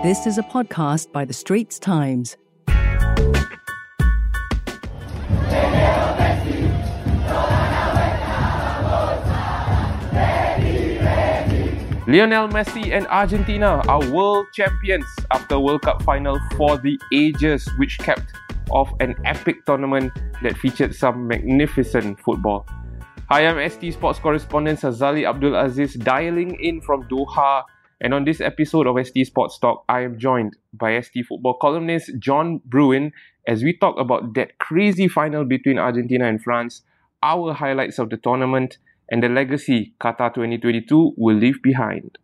This is a podcast by The Straits Times. Lionel Messi and Argentina are world champions after World Cup final for the ages, which capped off an epic tournament that featured some magnificent football. Hi, I'm ST Sports correspondent Sazali Abdul Aziz dialing in from Doha. And on this episode of ST Sports Talk, I am joined by ST football columnist John Brewin as we talk about that crazy final between Argentina and France, our highlights of the tournament, and the legacy Qatar 2022 will leave behind.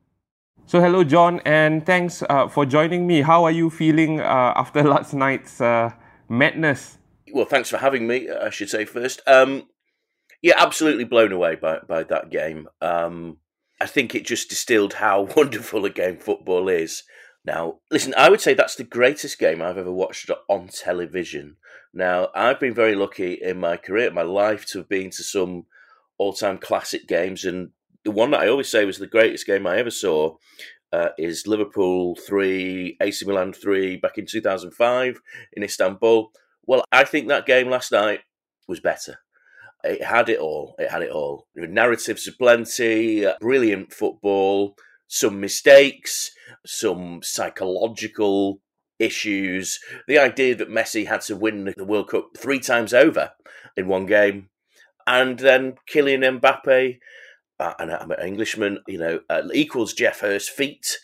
So, hello, John, and thanks uh, for joining me. How are you feeling uh, after last night's uh, madness? Well, thanks for having me, I should say first. Um, yeah, absolutely blown away by, by that game. Um, I think it just distilled how wonderful a game football is. Now, listen, I would say that's the greatest game I've ever watched on television. Now, I've been very lucky in my career, my life, to have been to some all time classic games. And the one that I always say was the greatest game I ever saw uh, is Liverpool 3, AC Milan 3 back in 2005 in Istanbul. Well, I think that game last night was better. It had it all. It had it all. Narratives aplenty, brilliant football, some mistakes, some psychological issues. The idea that Messi had to win the World Cup three times over in one game and then Kylian Mbappe, uh, and I'm an Englishman, you know, uh, equals Geoff Hurst's feat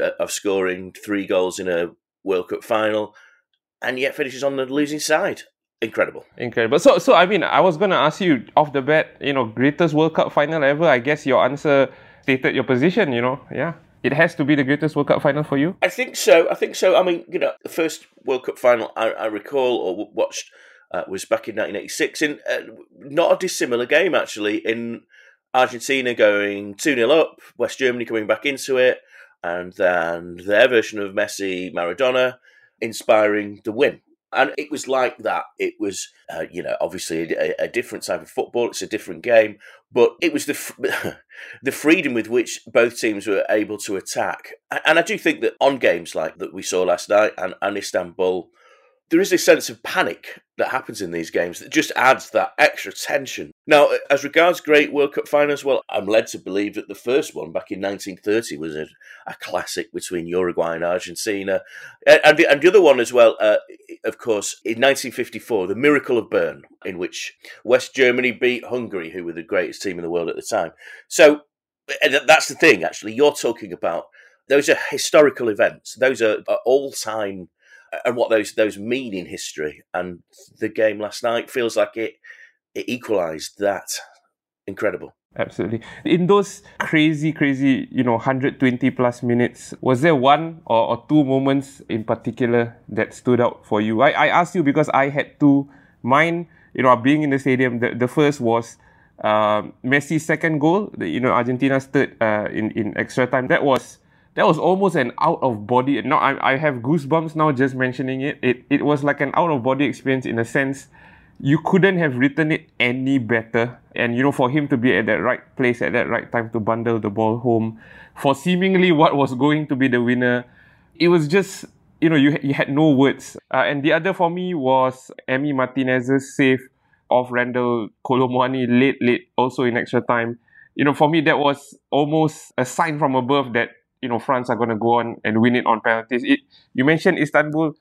uh, of scoring three goals in a World Cup final, and yet finishes on the losing side. Incredible, incredible. So, so I mean, I was going to ask you off the bat, you know, greatest World Cup final ever. I guess your answer stated your position. You know, yeah. It has to be the greatest World Cup final for you. I think so. I think so. I mean, you know, the first World Cup final I, I recall or watched uh, was back in 1986 in uh, not a dissimilar game actually in Argentina going 2 0 up, West Germany coming back into it, and then their version of Messi Maradona inspiring the win. And it was like that. It was, uh, you know, obviously a, a, different type of football. It's a different game, but it was the the freedom with which both teams were able to attack. And I do think that on games like that we saw last night and, and Istanbul, there is a sense of panic that happens in these games that just adds that extra tension. Now, as regards great World Cup finals, well, I'm led to believe that the first one back in 1930 was a, a classic between Uruguay and Argentina. And the, and the other one as well, uh, of course, in 1954, the Miracle of Bern, in which West Germany beat Hungary, who were the greatest team in the world at the time. So that's the thing, actually. You're talking about those are historical events, those are, are all time and what those those mean in history. And the game last night feels like it it equalised that. Incredible. Absolutely. In those crazy, crazy, you know, 120 plus minutes, was there one or, or two moments in particular that stood out for you? I, I asked you because I had two. Mine, you know, being in the stadium, the, the first was uh, Messi's second goal, you know, Argentina's third uh, in, in extra time. That was that was almost an out of body. Now I, I have goosebumps now just mentioning it. It it was like an out of body experience in a sense. You couldn't have written it any better. And you know, for him to be at that right place at that right time to bundle the ball home, for seemingly what was going to be the winner, it was just you know you you had no words. Uh, and the other for me was Emi Martinez's save of Randal Kolo Muani late late also in extra time. You know, for me that was almost a sign from above that you know France are going to go on and win it on penalties. It you mentioned Istanbul.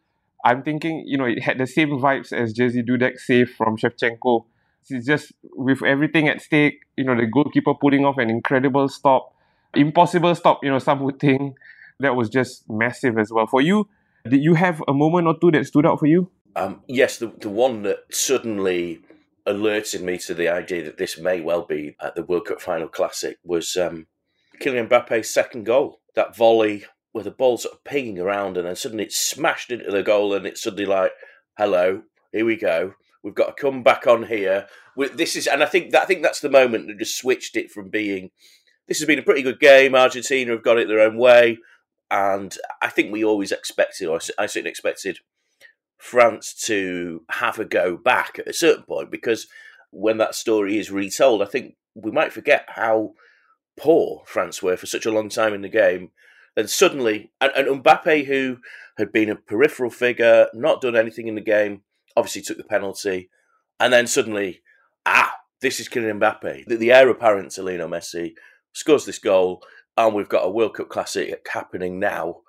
I'm thinking you know it had the same vibes as Jerzy Dudek save from Shevchenko. It's just with everything at stake. You know the goalkeeper pulling off an incredible stop, impossible stop. You know some would think that was just massive as well. For you, did you have a moment or two that stood out for you? Um, yes, the the one that suddenly alerted me to the idea that this may well be at the World Cup final classic was um, Kylian Mbappe's second goal that volley where the ball sort of pinging around and then suddenly it's smashed into the goal and it's suddenly like, hello, here we go. We've got to come back on here. This is, and I think that I think that's the moment that just switched it from being. This has been a pretty good game. Argentina have got it their own way, and I think we always expected, or I certainly expected, France to have a go back at a certain point because when that story is retold, I think we might forget how poor France were for such a long time in the game. And suddenly, and, and Mbappe, who had been a peripheral figure, not done anything in the game, obviously took the penalty, and then suddenly, ah, this is Kylian Mbappe, the, the heir apparent to Lionel Messi, scores this goal, and we've got a World Cup classic happening now.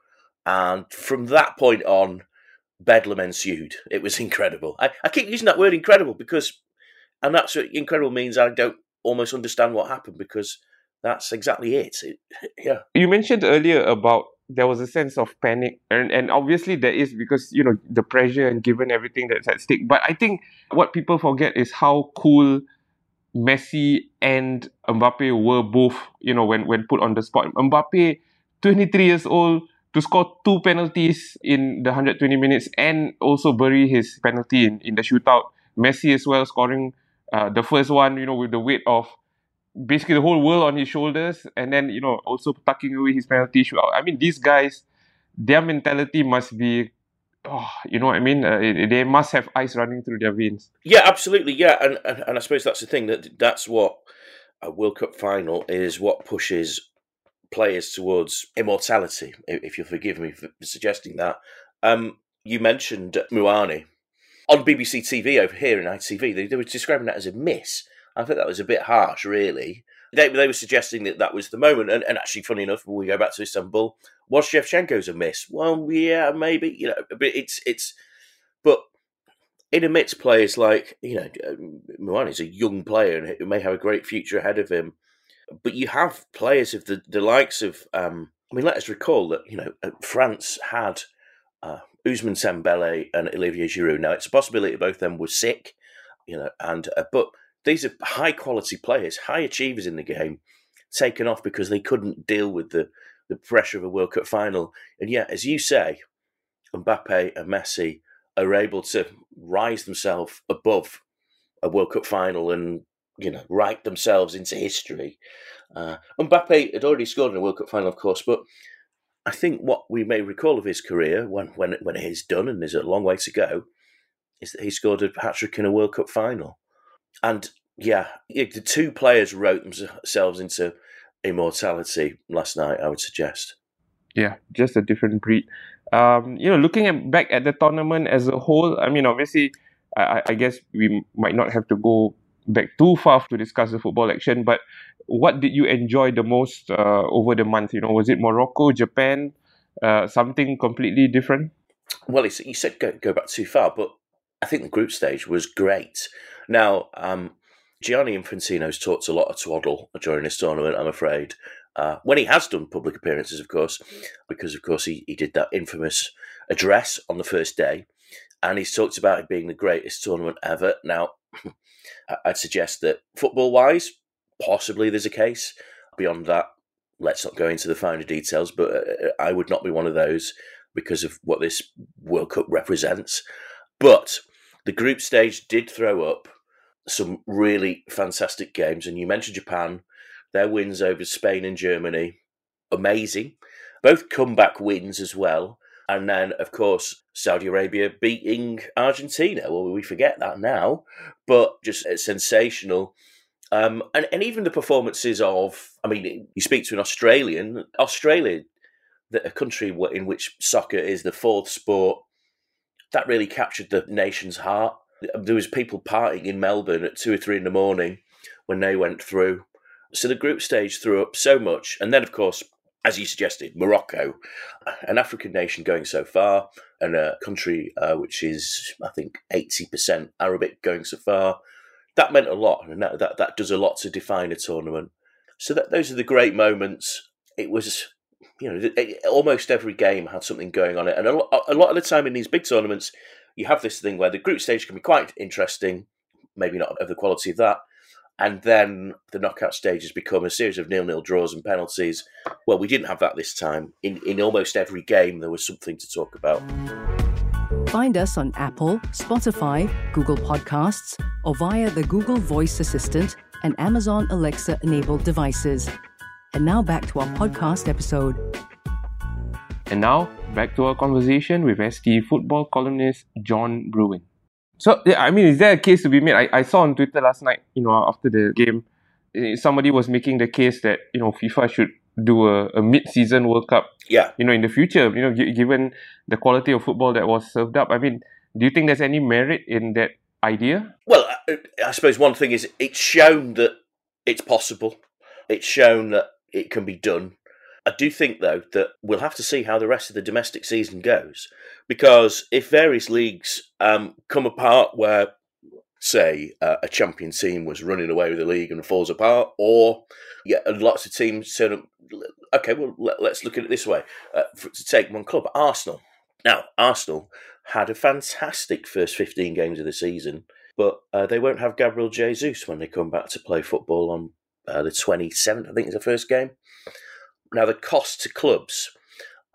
And from that point on, bedlam ensued. It was incredible. I, I keep using that word incredible because, and that's what incredible means. I don't almost understand what happened because that's exactly it. it yeah. You mentioned earlier about there was a sense of panic and, and obviously there is because you know the pressure and given everything that's at stake but i think what people forget is how cool messi and mbappe were both you know when, when put on the spot mbappe 23 years old to score two penalties in the 120 minutes and also bury his penalty in, in the shootout messi as well scoring uh, the first one you know with the weight of basically the whole world on his shoulders, and then you know also tucking away his penalty shootout. I mean, these guys, their mentality must be, oh, you know what I mean? Uh, they must have ice running through their veins. Yeah, absolutely. Yeah, and, and and I suppose that's the thing that that's what a World Cup final is. What pushes players towards immortality, if you'll forgive me for suggesting that. Um, you mentioned Muani on BBC TV over here in ITV. They, they were describing that as a miss I think that was a bit harsh, really. They, they were suggesting that that was the moment, and, and actually, funny enough, when we go back to Istanbul, was Shevchenko's a miss? Well, yeah, maybe you know, but it's it's, but in amidst players like you know, Muani's a young player and he may have a great future ahead of him, but you have players of the the likes of. Um, I mean, let us recall that you know uh, France had uh, Ousmane Dembele and Olivier Giroud. Now, it's a possibility both of them were sick, you know, and uh, but these are high quality players, high achievers in the game, taken off because they couldn't deal with the, the pressure of a World Cup final. And yet, as you say, Mbappe and Messi are able to rise themselves above a World Cup final and you know write themselves into history. Uh, Mbappe had already scored in a World Cup final, of course, but I think what we may recall of his career when when when it is done and there's a long way to go is that he scored a hat trick in a World Cup final. And yeah, the two players wrote themselves into immortality last night. I would suggest. Yeah, just a different breed. Um, you know, looking at, back at the tournament as a whole, I mean, obviously, I, I guess we might not have to go back too far to discuss the football action. But what did you enjoy the most uh, over the month? You know, was it Morocco, Japan, uh, something completely different? Well, you said go, go back too far, but I think the group stage was great. Now, um, Gianni Infantino's talked a lot of twaddle during this tournament, I'm afraid. Uh, when he has done public appearances, of course, because, of course, he, he did that infamous address on the first day. And he's talked about it being the greatest tournament ever. Now, I'd suggest that football wise, possibly there's a case. Beyond that, let's not go into the finer details, but uh, I would not be one of those because of what this World Cup represents. But the group stage did throw up some really fantastic games. And you mentioned Japan, their wins over Spain and Germany, amazing. Both comeback wins as well. And then, of course, Saudi Arabia beating Argentina. Well, we forget that now, but just sensational. Um, and, and even the performances of, I mean, you speak to an Australian, Australia, a country in which soccer is the fourth sport, that really captured the nation's heart. There was people partying in Melbourne at two or three in the morning when they went through. So the group stage threw up so much, and then of course, as you suggested, Morocco, an African nation going so far, and a country uh, which is I think eighty percent Arabic going so far. That meant a lot, and that, that that does a lot to define a tournament. So that those are the great moments. It was you know, almost every game had something going on it, and a lot, a lot of the time in these big tournaments, you have this thing where the group stage can be quite interesting, maybe not of the quality of that, and then the knockout stages become a series of nil-nil draws and penalties. Well, we didn't have that this time. In in almost every game, there was something to talk about. Find us on Apple, Spotify, Google Podcasts, or via the Google Voice Assistant and Amazon Alexa enabled devices. And now back to our podcast episode. And now back to our conversation with ST football columnist John Brewin. So, yeah, I mean, is there a case to be made? I, I saw on Twitter last night, you know, after the game, eh, somebody was making the case that, you know, FIFA should do a, a mid-season World Cup. Yeah. You know, in the future, you know, g- given the quality of football that was served up. I mean, do you think there's any merit in that idea? Well, I, I suppose one thing is it's shown that it's possible. It's shown that it can be done. I do think, though, that we'll have to see how the rest of the domestic season goes. Because if various leagues um, come apart where, say, uh, a champion team was running away with the league and falls apart, or yeah, lots of teams turn up, okay, well, let, us look at it this way. Uh, for, to take one club, Arsenal. Now, Arsenal had a fantastic first 15 games of the season, but uh, they won't have Gabriel Jesus when they come back to play football on uh, the 27th, I think is the first game. Now, the cost to clubs,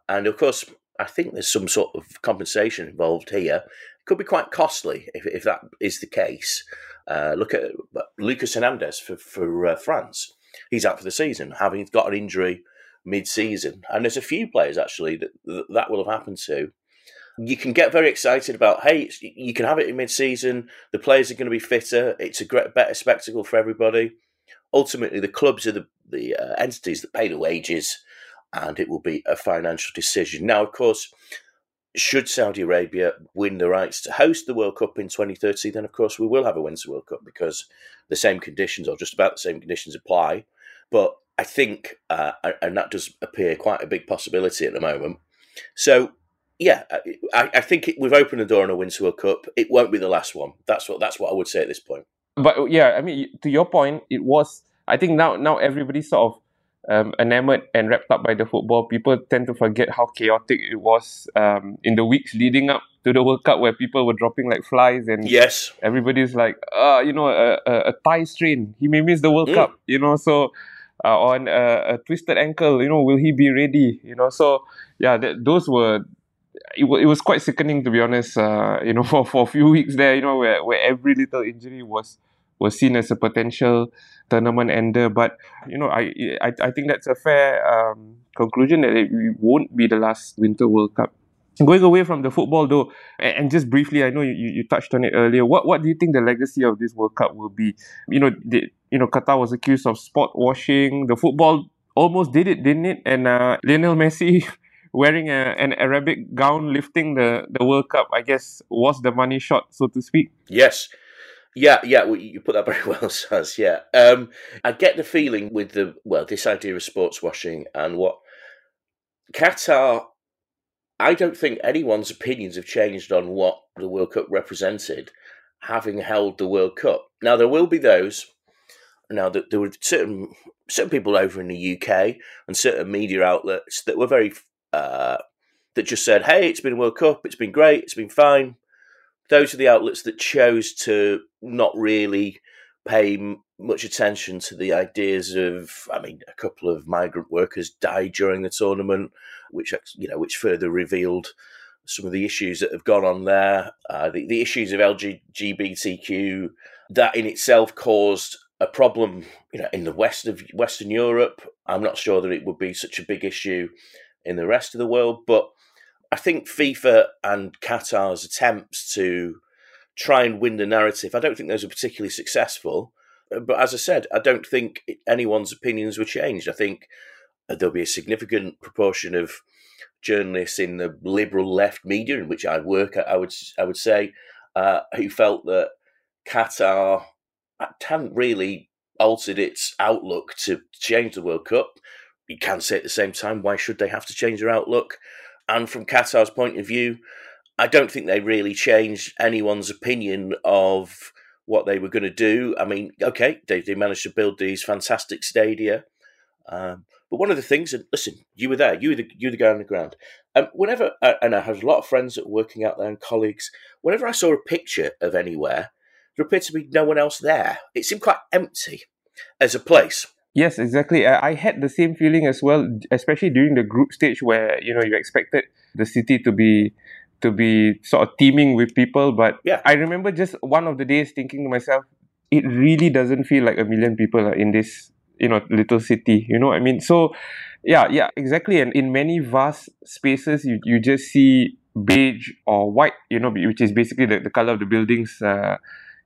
and of course, I think there's some sort of compensation involved here, could be quite costly if, if that is the case. Uh, look at Lucas Hernandez for, for uh, France. He's out for the season, having got an injury mid season. And there's a few players actually that that will have happened to. You can get very excited about, hey, you can have it in mid season, the players are going to be fitter, it's a great, better spectacle for everybody ultimately the clubs are the, the uh, entities that pay the wages and it will be a financial decision. Now, of course, should Saudi Arabia win the rights to host the World Cup in 2030, then of course we will have a Winter World Cup because the same conditions or just about the same conditions apply. But I think, uh, and that does appear quite a big possibility at the moment. So, yeah, I, I think it, we've opened the door on a Winter World Cup. It won't be the last one. That's what that's what I would say at this point but yeah, I mean, to your point, it was. I think now now everybody's sort of um, enamored and wrapped up by the football. People tend to forget how chaotic it was um, in the weeks leading up to the World Cup, where people were dropping like flies, and yes, everybody's like, uh, you know, a, a, a thigh strain, he may miss the World mm. Cup, you know, so. Uh, on a, a, twisted ankle, you know, will he be ready? You know, so yeah, that, those were it, it was quite sickening to be honest. Uh, you know, for, for a few weeks there, you know, where, where every little injury was was seen as a potential tournament ender. But you know, I I, I think that's a fair um, conclusion that it won't be the last Winter World Cup. Going away from the football though, and, just briefly, I know you, you touched on it earlier. What what do you think the legacy of this World Cup will be? You know, the, you know, Qatar was accused of sport washing. The football almost did it, didn't it? And uh, Lionel Messi wearing a, an Arabic gown lifting the, the World Cup, I guess, was the money shot, so to speak. Yes. Yeah, yeah, well, you put that very well, Saz. Yeah, um, I get the feeling with the well, this idea of sports washing and what Qatar. I don't think anyone's opinions have changed on what the World Cup represented, having held the World Cup. Now there will be those. Now that there were certain certain people over in the UK and certain media outlets that were very uh, that just said, "Hey, it's been a World Cup. It's been great. It's been fine." those are the outlets that chose to not really pay m- much attention to the ideas of i mean a couple of migrant workers died during the tournament which you know which further revealed some of the issues that have gone on there uh, the, the issues of lgbtq that in itself caused a problem you know in the west of western europe i'm not sure that it would be such a big issue in the rest of the world but I think FIFA and Qatar's attempts to try and win the narrative, I don't think those are particularly successful. Uh, but as I said, I don't think anyone's opinions were changed. I think there'll be a significant proportion of journalists in the liberal left media, in which I work, I would I would say, uh, who felt that Qatar hadn't really altered its outlook to change the World Cup. You can say at the same time, why should they have to change their outlook? And from Qatar's point of view, I don't think they really changed anyone's opinion of what they were going to do. I mean, okay, they, they managed to build these fantastic stadia. Um, but one of the things, and listen, you were there, you were the, you were the guy on the ground. Um, whenever, and I have a lot of friends that were working out there and colleagues, whenever I saw a picture of anywhere, there appeared to be no one else there. It seemed quite empty as a place. Yes, exactly. I, I had the same feeling as well, especially during the group stage where you know you expected the city to be to be sort of teeming with people. But yeah. I remember just one of the days thinking to myself, it really doesn't feel like a million people are in this you know little city. You know what I mean? So yeah, yeah, exactly. And in many vast spaces, you you just see beige or white. You know, which is basically the, the color of the buildings. Uh,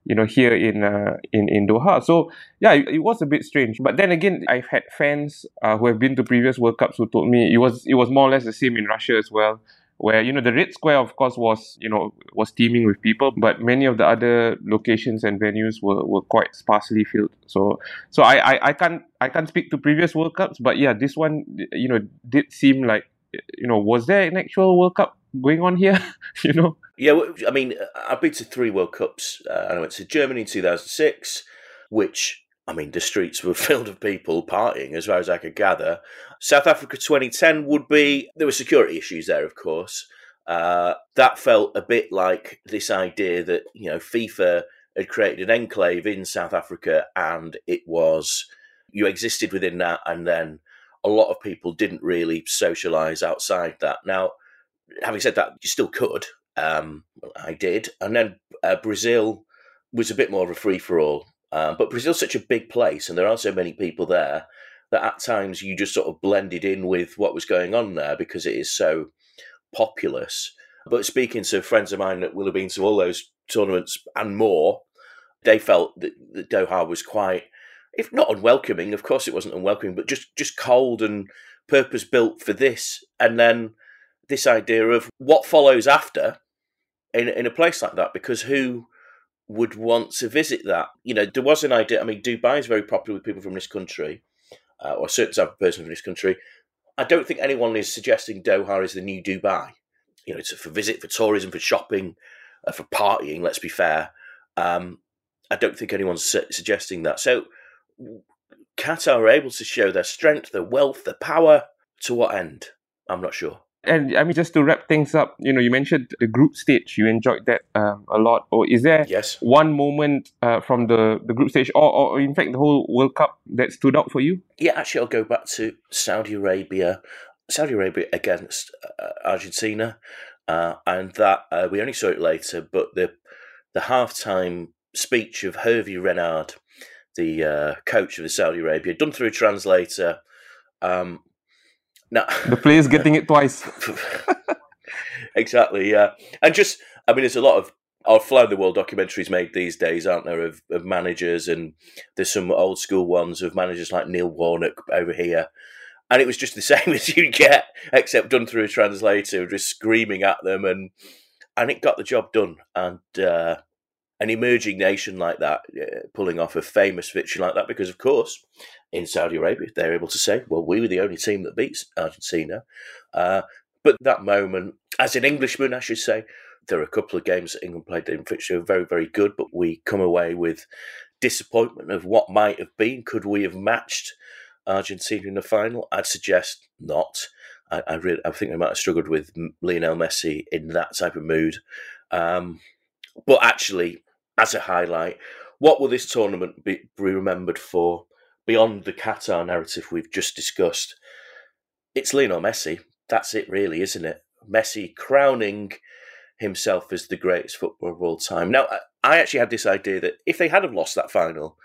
you know, here in uh, in in Doha. So yeah, it, it, was a bit strange. But then again, I've had fans uh, who have been to previous World Cups who told me it was it was more or less the same in Russia as well. Where you know the Red Square, of course, was you know was teeming with people, but many of the other locations and venues were, were quite sparsely filled. So so I, I I can't I can't speak to previous World Cups, but yeah, this one you know did seem like you know was there an actual World Cup going on here? you know. Yeah, I mean, I've been to three World Cups. Uh, I went to Germany in 2006, which, I mean, the streets were filled with people partying, as far as I could gather. South Africa 2010 would be, there were security issues there, of course. Uh, that felt a bit like this idea that, you know, FIFA had created an enclave in South Africa and it was, you existed within that, and then a lot of people didn't really socialize outside that. Now, having said that, you still could. Um, I did, and then uh, Brazil was a bit more of a free for all. Um, but Brazil's such a big place, and there are so many people there that at times you just sort of blended in with what was going on there because it is so populous. But speaking to friends of mine that will have been to all those tournaments and more, they felt that, that Doha was quite, if not unwelcoming, of course it wasn't unwelcoming, but just just cold and purpose built for this. And then this idea of what follows after in in a place like that because who would want to visit that? You know, there was an idea. I mean, Dubai is very popular with people from this country, uh, or a certain type of person from this country. I don't think anyone is suggesting Doha is the new Dubai. You know, it's for visit, for tourism, for shopping, uh, for partying. Let's be fair. Um, I don't think anyone's su- suggesting that. So, Qatar are able to show their strength, their wealth, their power. To what end? I'm not sure. And I mean, just to wrap things up, you know, you mentioned the group stage. You enjoyed that um, a lot. Or is there yes. one moment uh, from the, the group stage, or, or in fact the whole World Cup that stood out for you? Yeah, actually, I'll go back to Saudi Arabia. Saudi Arabia against uh, Argentina, uh, and that uh, we only saw it later. But the the halftime speech of Hervé Renard, the uh, coach of the Saudi Arabia, done through a translator. Um, no, the player's getting it twice. exactly, yeah, and just I mean, there's a lot of our fly the world documentaries made these days, aren't there, of, of managers, and there's some old school ones of managers like Neil Warnock over here, and it was just the same as you get, except done through a translator, just screaming at them, and and it got the job done, and. Uh, an emerging nation like that uh, pulling off a famous victory like that because of course in Saudi Arabia. They're able to say, well, we were the only team that beats Argentina. Uh, but that moment, as an Englishman, I should say, there are a couple of games that England played in which were very, very good, but we come away with disappointment of what might have been. Could we have matched Argentina in the final? I'd suggest not. I, I, really, I think we might have struggled with Lionel Messi in that type of mood. Um, but actually, as a highlight, what will this tournament be, be remembered for? beyond the Qatar narrative we've just discussed, it's Lionel Messi. That's it, really, isn't it? Messi crowning himself as the greatest footballer of all time. Now, I actually had this idea that if they had have lost that final,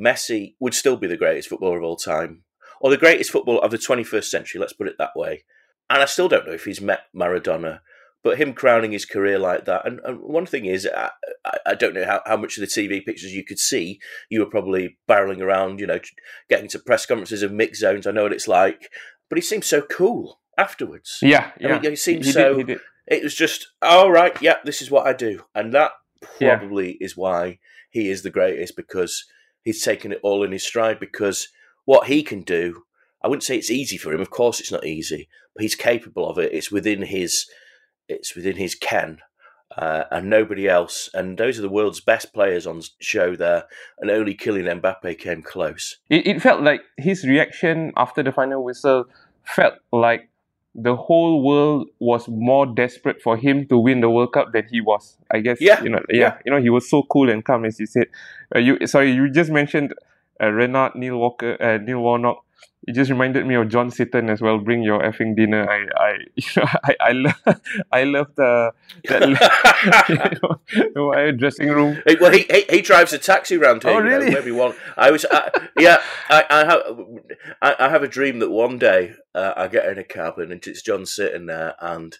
Messi would still be the greatest footballer of all time, or the greatest footballer of the 21st century. Let's put it that way. And I still don't know if he's met Maradona but him crowning his career like that, and, and one thing is, I, I, don't know how, how much of the TV pictures you could see. You were probably barreling around, you know, getting to press conferences of mixed zones. I know what it's like, but he seemed so cool afterwards. Yeah, yeah. I mean, he seemed he so. Did, it was just, all oh, right, yeah, this is what I do, and that probably yeah. is why he is the greatest because he's taken it all in his stride. Because what he can do, I wouldn't say it's easy for him. Of course, it's not easy, but he's capable of it. It's within his it's within his ken. Uh, and nobody else. And those are the world's best players on show there, and only Kylian Mbappe came close. It, it felt like his reaction after the final whistle felt like the whole world was more desperate for him to win the World Cup than he was. I guess. Yeah. You know. Yeah. yeah. You know, he was so cool and calm, as you said. Uh, you sorry, you just mentioned uh, Renard, Neil Walker, uh, Neil Warnock it just reminded me of John Sitton as well. Bring your effing dinner. I, I, you know, I, I love, I love the that you know, dressing room. Well, he, he, he drives a taxi around here. Oh, really? You know, wherever want. I was, I, yeah. I, I have, I, I, have a dream that one day uh, I get in a cab and it's John sitting there, and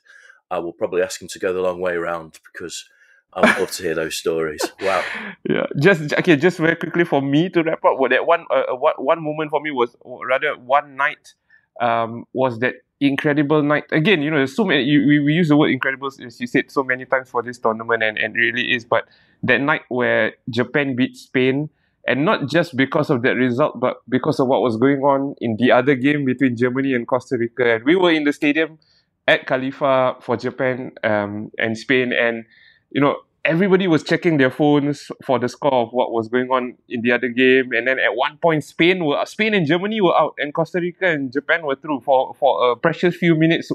I will probably ask him to go the long way around because I would love to hear those stories. Wow. Yeah. Just okay. Just very quickly for me to wrap up. What that one uh, what one moment for me was rather one night um, was that incredible night. Again, you know, so many. You, we, we use the word incredible as you said so many times for this tournament, and and really is. But that night where Japan beat Spain and not just because of that result, but because of what was going on in the other game between Germany and Costa Rica. And we were in the stadium at Khalifa for Japan um, and Spain, and you know everybody was checking their phones for the score of what was going on in the other game. And then at one point, Spain were Spain and Germany were out, and Costa Rica and Japan were through for for a precious few minutes,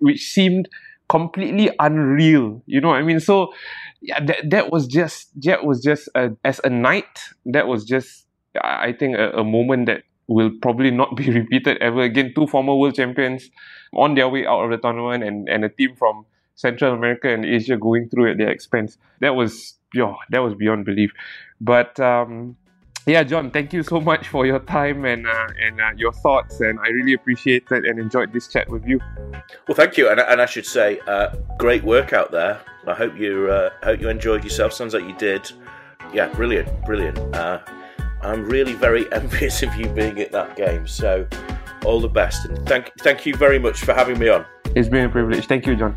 which seemed completely unreal. You know I mean? So yeah, that that was just that was just a, as a night. That was just I think a, a moment that will probably not be repeated ever again. Two former world champions on their way out of the tournament, and and a team from Central America and Asia going through at their expense. That was yeah, that was beyond belief. But um, yeah, John, thank you so much for your time and uh, and uh, your thoughts, and I really appreciated and enjoyed this chat with you. Well, thank you, and, and I should say, uh, great work out there. I hope you uh, hope you enjoyed yourself. Sounds like you did. Yeah, brilliant, brilliant. Uh, I'm really very envious of you being at that game. So, all the best, and thank thank you very much for having me on. It's been a privilege. Thank you, John.